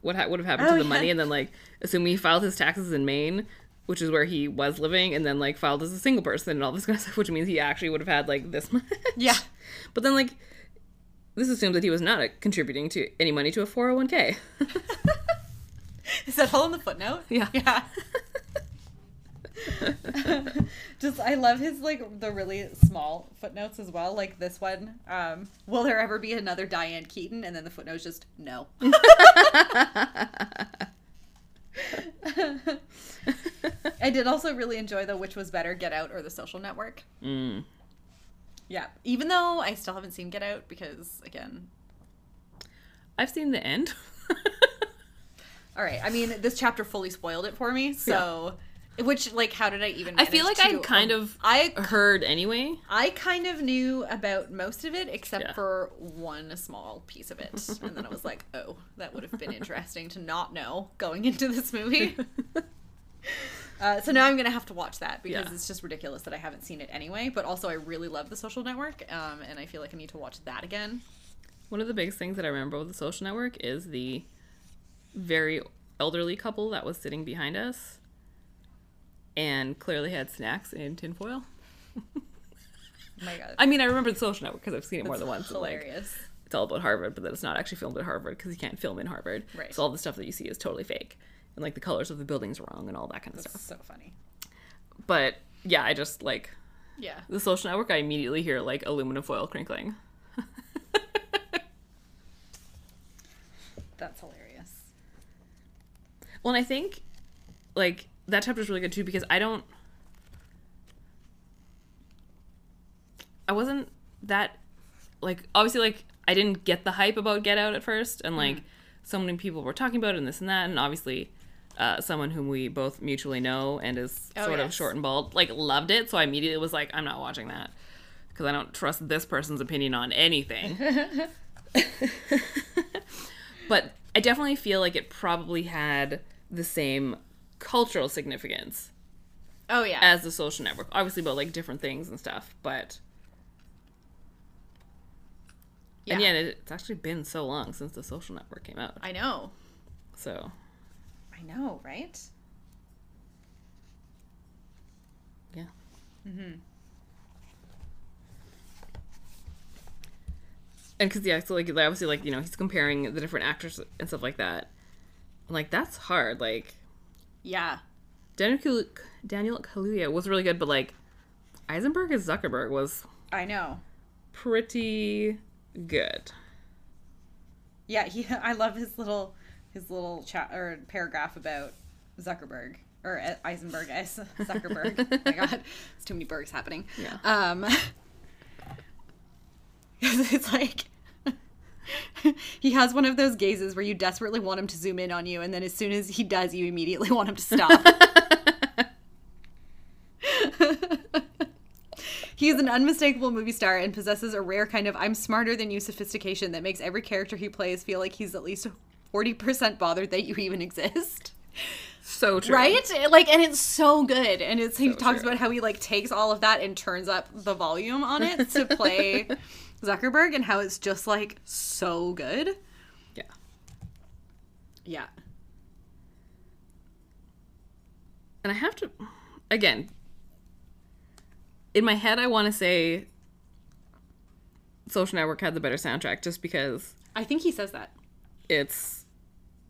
what ha- would have happened Oh, to the yeah. money, and then like assuming he filed his taxes in Maine. Which is where he was living, and then like filed as a single person and all this kind of stuff, which means he actually would have had like this much. Yeah. But then, like, this assumes that he was not uh, contributing to any money to a 401k. Is that all in the footnote? Yeah. Yeah. Just I love his like the really small footnotes as well. Like this one, um, will there ever be another Diane Keaton? And then the footnote's just no. I did also really enjoy the which was better, Get Out or The Social Network. mm. Yeah, even though I still haven't seen Get Out because again, I've seen the end. all right. I mean, this chapter fully spoiled it for me. So, which like, how did I even? I feel like I to- kind of I heard anyway. I kind of knew about most of it except Yeah. for one small piece of it. And then I was like, oh, that would have been interesting to not know going into this movie. Uh, so now I'm going to have to watch that because Yeah. it's just ridiculous that I haven't seen it anyway. But also, I really love The Social Network. Um, and I feel like I need to watch that again. One of the biggest things that I remember with the social network is the very elderly couple that was sitting behind us and clearly had snacks in tinfoil. Oh my God. I mean, I remember the social network because I've seen it more That's than once. and, like, Hilarious. it's all about Harvard, but then it's not actually filmed at Harvard because you can't film in Harvard. Right. So all the stuff that you see is totally fake. And like the colors of the buildings are wrong and all that kind of That's stuff. so funny. But yeah, I just like Yeah. the social network, I immediately hear like aluminum foil crinkling. That's hilarious. Well, and I think like that chapter is really good too because I don't. I wasn't that like obviously like I didn't get the hype about Get Out at first, and like so many people were talking about it and this and that, and obviously. Uh, someone whom we both mutually know and is Oh, sort of short and bald, like loved it. So I immediately was like, I'm not watching that because I don't trust this person's opinion on anything. but I definitely feel like it probably had the same cultural significance Oh, yeah. as the social network. Obviously about like different things and stuff, but and Yeah. yet it's actually been so long since the social network came out. I know. So I know, right? yeah. Mm-hmm. And because yeah, so like obviously like you know he's comparing the different actors and stuff like that. I'm like that's hard. Like Yeah. Daniel Kalu- Daniel Kaluuya was really good, but like Eisenberg as Zuckerberg was I know. pretty good. Yeah, he. I love his little his little chat or paragraph about Zuckerberg or uh, Eisenberg as Zuckerberg. oh my God, it's too many bergs happening. Yeah. Um, it's like he has one of those gazes where you desperately want him to zoom in on you, and then as soon as he does, you immediately want him to stop. He is an unmistakable movie star and possesses a rare kind of I'm smarter than you sophistication that makes every character he plays feel like he's at least 40% bothered that you even exist. So true. Right? Like, and it's so good. And it's he talks true. about how he like takes all of that and turns up the volume on it to play Zuckerberg and how it's just like so good. Yeah. Yeah. And I have to, again, in my head, I want to say Social Network had the better soundtrack just because I think he says that. it's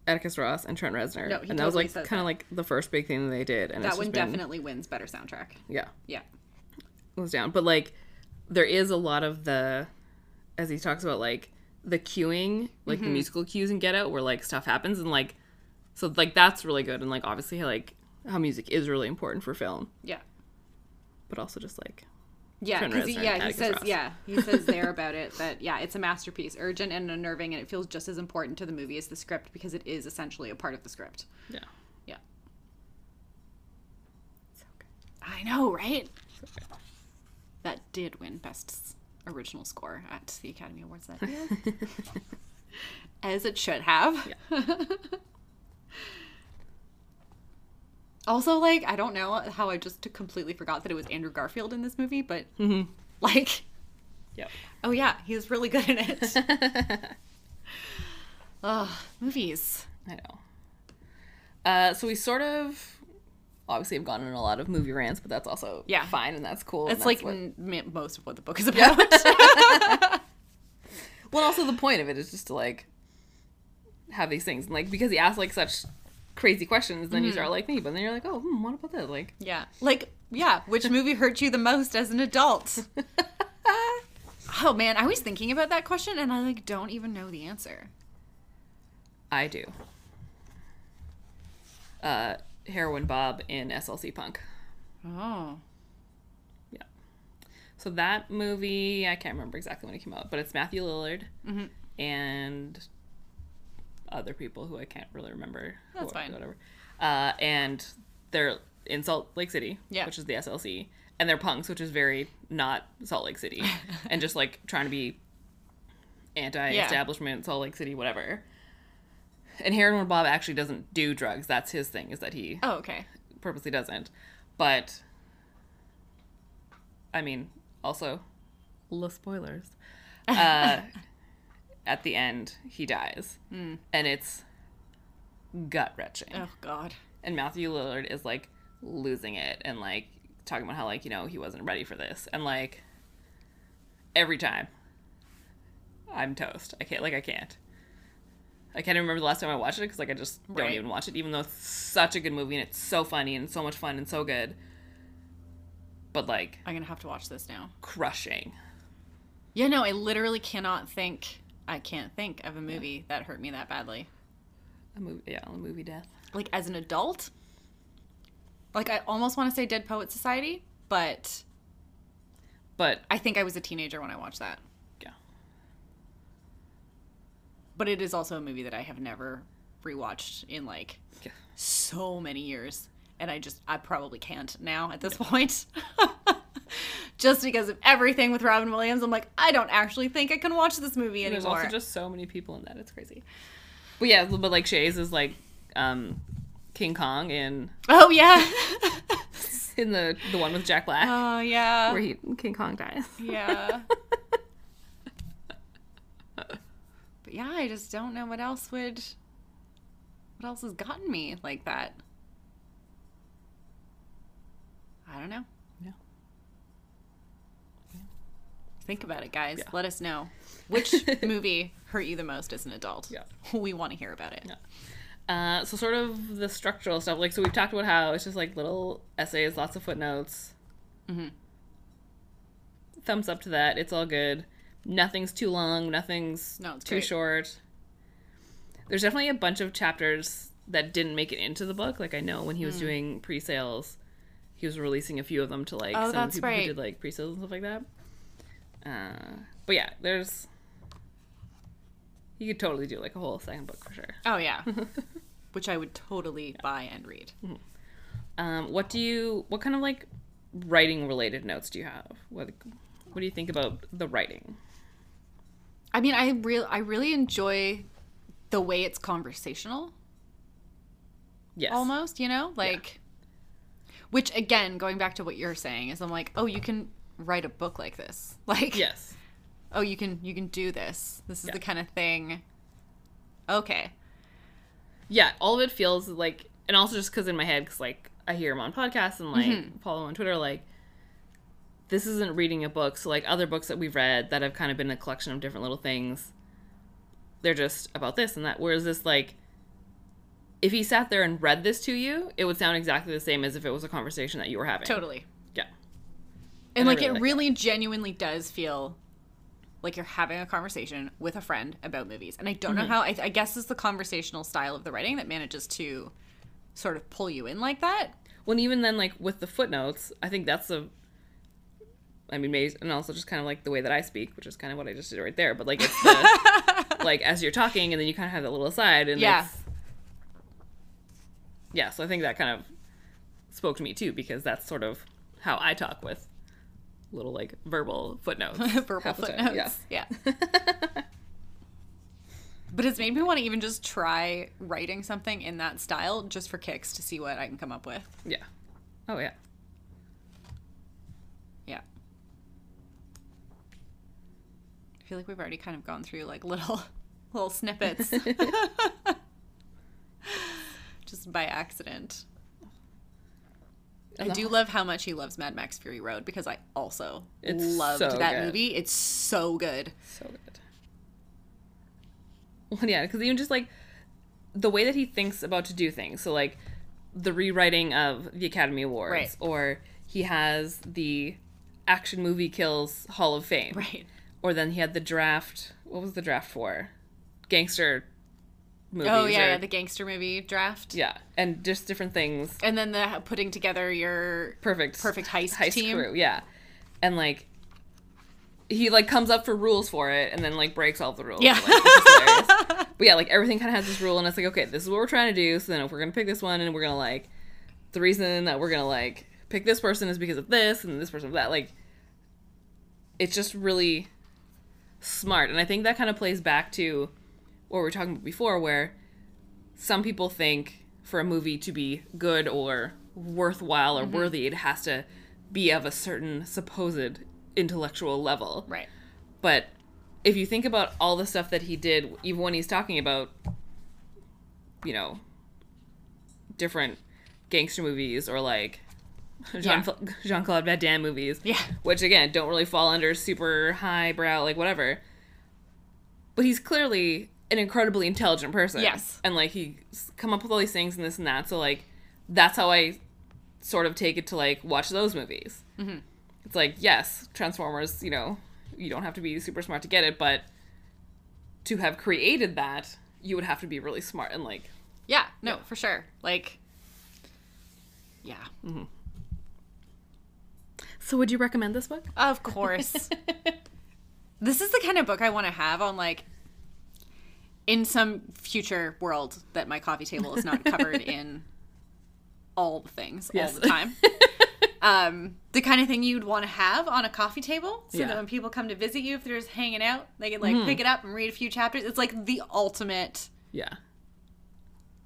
Atticus Ross and Trent Reznor. No, he and that was like kind of like the first big thing that they did. And That it's one been- definitely wins better soundtrack. Yeah. Yeah. It was down. But like there is a lot of the as he talks about like the cueing, like Mm-hmm. the musical cues in Get Out where like stuff happens and like so like that's really good and like obviously like how music is really important for film, Yeah. but also just like Yeah, because yeah, he says Ross. yeah, he says there about it that yeah, it's a masterpiece, urgent and unnerving, and it feels just as important to the movie as the script because it is essentially a part of the script. yeah. Yeah, So good. I know, right? So. That did win best original score at the Academy Awards that year, as it should have. also, like I don't know how I just completely forgot that it was Andrew Garfield in this movie, but like, Yep. oh yeah, he was really good in it. Ugh, movies. I know. Uh, so we sort of obviously I've gone on a lot of movie rants, but that's also Yeah. fine and that's cool. It's that's like what- m- most of what the book is about. well, also the point of it is just to like have these things, and like because he asks like such crazy questions, then you start like me, but then you're like, oh, hmm, what about that? Like, yeah, like yeah, which movie hurt you the most as an adult? oh man, I was thinking about that question and I like don't even know the answer. I do. Uh, Heroin Bob in SLC Punk. Oh, Yeah. So that movie, I can't remember exactly when it came out, but it's Matthew Lillard Mm-hmm. and other people who I can't really remember. That's fine. Whatever. Uh, and they're in Salt Lake City, Yeah. which is the SLC, and they're punks, which is very not Salt Lake City, and just like trying to be anti-establishment, Salt Lake City, whatever. And Heroin Bob actually doesn't do drugs. That's his thing, is that he oh okay. purposely doesn't. But I mean, also, little spoilers. Uh, at the end, he dies, and it's gut wrenching. Oh god. And Matthew Lillard is like losing it, and like talking about how like you know he wasn't ready for this, and like every time, I'm toast. I can't like I can't. I can't even remember the last time I watched it because like I just don't even watch it, even though it's such a good movie and it's so funny and so much fun and so good. But like I'm gonna have to watch this now. crushing. Yeah, no, I literally cannot think. I can't think of a movie that hurt me that badly. A movie, yeah, a movie death. Like as an adult. Like I almost want to say Dead Poet Society, but But I think I was a teenager when I watched that. yeah, But it is also a movie that I have never rewatched in like Yeah. so many years. And I just, I probably can't now at this point. just because of everything with Robin Williams, I'm like, I don't actually think I can watch this movie And there's anymore. also just so many people in that. It's crazy. But yeah, but like Shea's is like um, King Kong in oh, yeah. in the the one with Jack Black oh, yeah. where he King Kong dies. Yeah. but yeah, I just don't know what else would. What else has gotten me like that? I don't know. Yeah. Think about it, guys. Yeah. Let us know. Which movie hurt you the most as an adult? Yeah. We want to hear about it. Yeah. Uh, so sort of the structural stuff, like so we've talked about how it's just like little essays, lots of footnotes. Mhm. Thumbs up to that. It's all good. Nothing's too long. Nothing's No, too great. short. There's definitely a bunch of chapters that didn't make it into the book. Like I know when he was doing pre-sales, he was releasing a few of them to like. Oh, some people right. who did like pre-sales and stuff like that. Uh, but yeah, there's. You could totally do like a whole second book for sure. Oh yeah. Which I would totally buy and read. Um, what do you? What kind of like writing related notes do you have? What what do you think about the writing? I mean, I real I really enjoy the way it's conversational. Yes. Almost, you know, like, which again, going back to what you're saying, is I'm like, oh, you can write a book like this, like, Yes. oh, you can you can do this. This is Yeah. the kind of thing. Okay, Yeah, all of it feels like, and also just because in my head, because like I hear him on podcasts and like Mm-hmm. follow him on Twitter, like this isn't reading a book. So like other books that we've read that have kind of been a collection of different little things, they're just about this and that. Whereas this, like, if he sat there and read this to you, it would sound exactly the same as if it was a conversation that you were having. totally. Yeah. And I like really it like that. really genuinely does feel like you're having a conversation with a friend about movies. And I don't Mm-hmm. know how I, I guess it's the conversational style of the writing that manages to sort of pull you in like that. Well, even then, like with the footnotes, I think that's a. I mean, maybe, and also just kind of like the way that I speak, which is kind of what I just did right there. But like it's the like as you're talking, and then you kind of have that little aside, and Yeah. yeah. So I think that kind of spoke to me too, because that's sort of how I talk with little like verbal footnotes. Verbal half the time, footnotes. Yeah. but it's made me want to even just try writing something in that style just for kicks to see what I can come up with. Yeah. Oh yeah. Yeah. Feel like we've already kind of gone through like little little snippets just by accident. I do love how much he loves Mad Max Fury Road because I also It's loved so that good. movie. It's so good. So good. Well, yeah, because even just like the way that he thinks about to do things. So like the rewriting of the Academy Awards, Right. or he has the action movie kills Hall of Fame, Right. Or then he had the draft. What was the draft for? Gangster movies. Oh yeah, or- yeah, the gangster movie draft. yeah, and just different things. And then the putting together your Perfect, Perfect heist heist team. crew. Yeah, and like. He like comes up for rules for it and then like breaks all the rules. Yeah. Like, it's just hilarious. But yeah, like everything kind of has this rule, and it's like, okay, this is what we're trying to do. So then, if we're gonna pick this one, and we're gonna like, the reason that we're gonna like pick this person is because of this, and this person of that. Like, it's just really smart, and I think that kind of plays back to what we were talking about before, where some people think for a movie to be good or worthwhile or mm-hmm. worthy, it has to be of a certain supposed intellectual level. Right. But if you think about all the stuff that he did, even when he's talking about, you know, different gangster movies or like Jean Jean Claude Van Damme movies, Yeah. which again don't really fall under super highbrow like whatever. But he's clearly an incredibly intelligent person. Yes. and like he's come up with all these things and this and that. So like that's how I sort of take it to like watch those movies. Mm-hmm. It's like yes, Transformers. You know, you don't have to be super smart to get it, but to have created that, you would have to be really smart and like Yeah, no, for sure. Like Yeah. So would you recommend this book? Of course. this is the kind of book I want to have on like in some future world that my coffee table is not covered in all the things Yes. all the time. um, the kind of thing you'd want to have on a coffee table so Yeah. that when people come to visit you, if they're just hanging out, they can like pick it up and read a few chapters. It's like the ultimate. Yeah.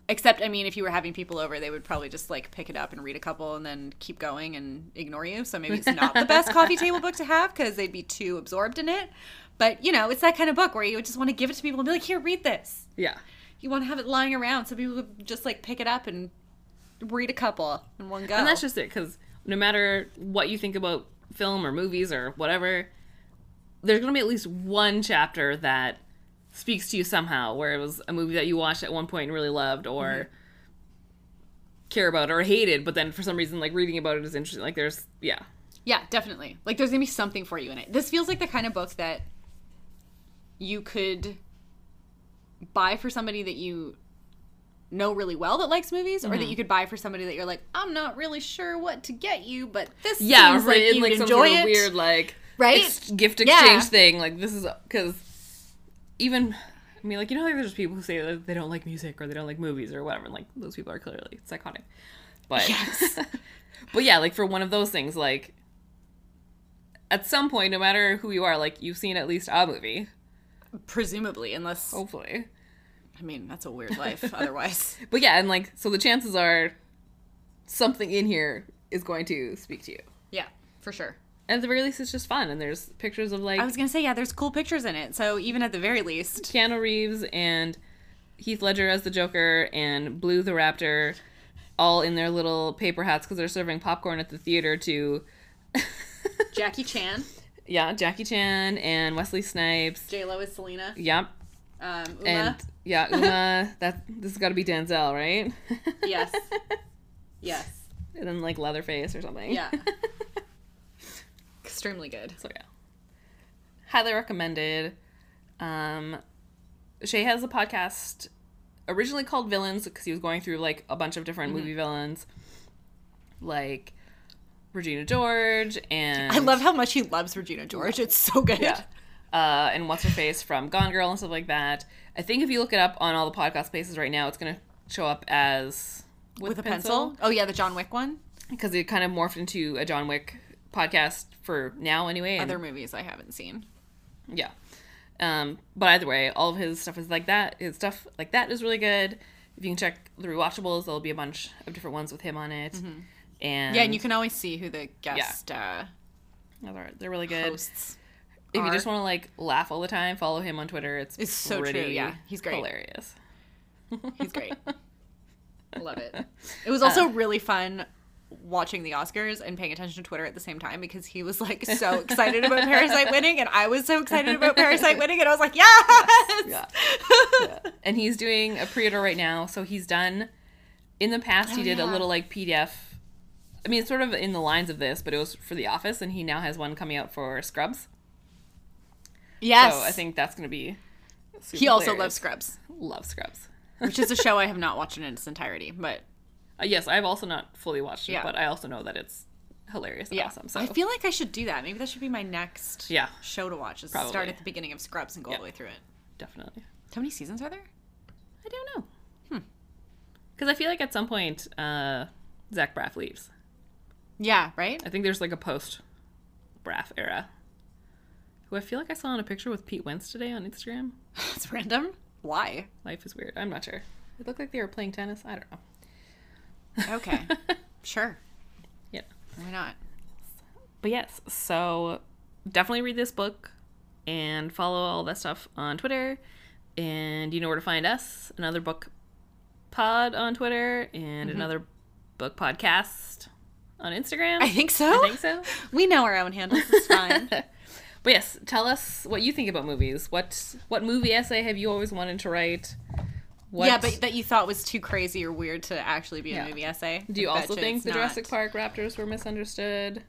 Except, I mean, if you were having people over, they would probably just like pick it up and read a couple and then keep going and ignore you. So maybe it's not the best coffee table book to have because they'd be too absorbed in it. But you know, it's that kind of book where you just want to give it to people and be like, "Here, read this." Yeah. You want to have it lying around so people would just like pick it up and read a couple in one go. And that's just it, because no matter what you think about film or movies or whatever, there's going to be at least one chapter that speaks to you somehow, where it was a movie that you watched at one point and really loved, or care about or hated, but then for some reason, like reading about it is interesting. Like, there's, yeah. Yeah, definitely. Like there's gonna be something for you in it. This feels like the kind of book that you could buy for somebody that you know really well that likes movies, Mm-hmm. or that you could buy for somebody that you're like, I'm not really sure what to get you, but this Yeah, seems right, like in you'd like some enjoy sort of it. weird, like, Right? ex- gift Yeah. exchange thing. Like, this is, because even. I mean, like you know, like there's people who say that they don't like music or they don't like movies or whatever. And, like those people are clearly psychotic. But Yes. But yeah, like for one of those things, like at some point, no matter who you are, like you've seen at least a movie, Presumably, unless hopefully. I mean that's a weird life. Otherwise, But yeah, and like so the chances are something in here is going to speak to you. yeah, for sure. At the very least, it's just fun, and there's pictures of like I was gonna say yeah, there's cool pictures in it. So even at the very least, Keanu Reeves and Heath Ledger as the Joker and Blue the Raptor, all in their little paper hats because they're serving popcorn at the theater to, Jackie Chan, yeah, Jackie Chan and Wesley Snipes. J Lo is Selena, Yep, um, Uma. and yeah, Uma. that this has got to be Denzel, right? yes, yes, and then like Leatherface or something. yeah. Extremely good. So yeah, highly recommended. Um, Shea has a podcast originally called Villains because he was going through like a bunch of different movie villains, like Regina George and I love how much he loves Regina George. It's so good. yeah, uh, and what's her face from Gone Girl and stuff like that. I think if you look it up on all the podcast spaces right now, it's gonna show up as With a pencil. Oh yeah, the John Wick one. because it kind of morphed into a John Wick podcast for now anyway. Other movies I haven't seen. Yeah. Um, but either way, all of his stuff is like that. His stuff like that is really good. If you can check the rewatchables, there'll be a bunch of different ones with him on it. And Yeah, and you can always see who the guest uh, Yeah, they're, they're really good. hosts. if you just want to like laugh all the time, follow him on Twitter. It's It's so true, yeah. He's great. hilarious. He's great. Love it. It was also really fun watching the Oscars and paying attention to Twitter at the same time because he was like so excited about Parasite winning and I was so excited about Parasite winning and I was like, yes! Yeah. yeah. And he's doing a pre-order right now. So he's done. In the past, he Oh, did a little like PDF. I mean, it's sort of in the lines of this, but it was for The Office, and he now has one coming out for Scrubs. Yes. So I think that's going to be. he also hilarious. loves Scrubs, Love Scrubs. which is a show I have not watched in its entirety, but Uh, yes, I've also not fully watched it, Yeah. but I also know that it's hilarious and yeah. awesome. So I feel like I should do that. Maybe that should be my next Yeah. show to watch. Is Probably. start at the beginning of Scrubs and go all the way through it. definitely. How many seasons are there? I don't know. Hmm. Because I feel like at some point, uh, Zach Braff leaves. Yeah, right? I think there's like a post Braff era. Who I feel like I saw in a picture with Pete Wentz today on Instagram. It's random. Why? Life is weird. I'm not sure. It looked like they were playing tennis. I don't know. Okay. sure. Yeah. Why not? But yes, so definitely read this book and follow all that stuff on Twitter. And you know where to find us. Another book pod on Twitter and mm-hmm. another book podcast on Instagram. I think so. I think so. We know our own handles. It's fine. But yes, tell us what you think about movies. What what movie essay have you always wanted to write? What? Yeah, but that you thought was too crazy or weird to actually be a yeah. movie essay. Do you also think the not. Jurassic Park Raptors were misunderstood?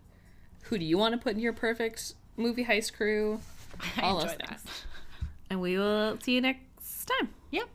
Who do you want to put in your perfect movie heist crew? All of enjoy that. And we will see you next time. Yep.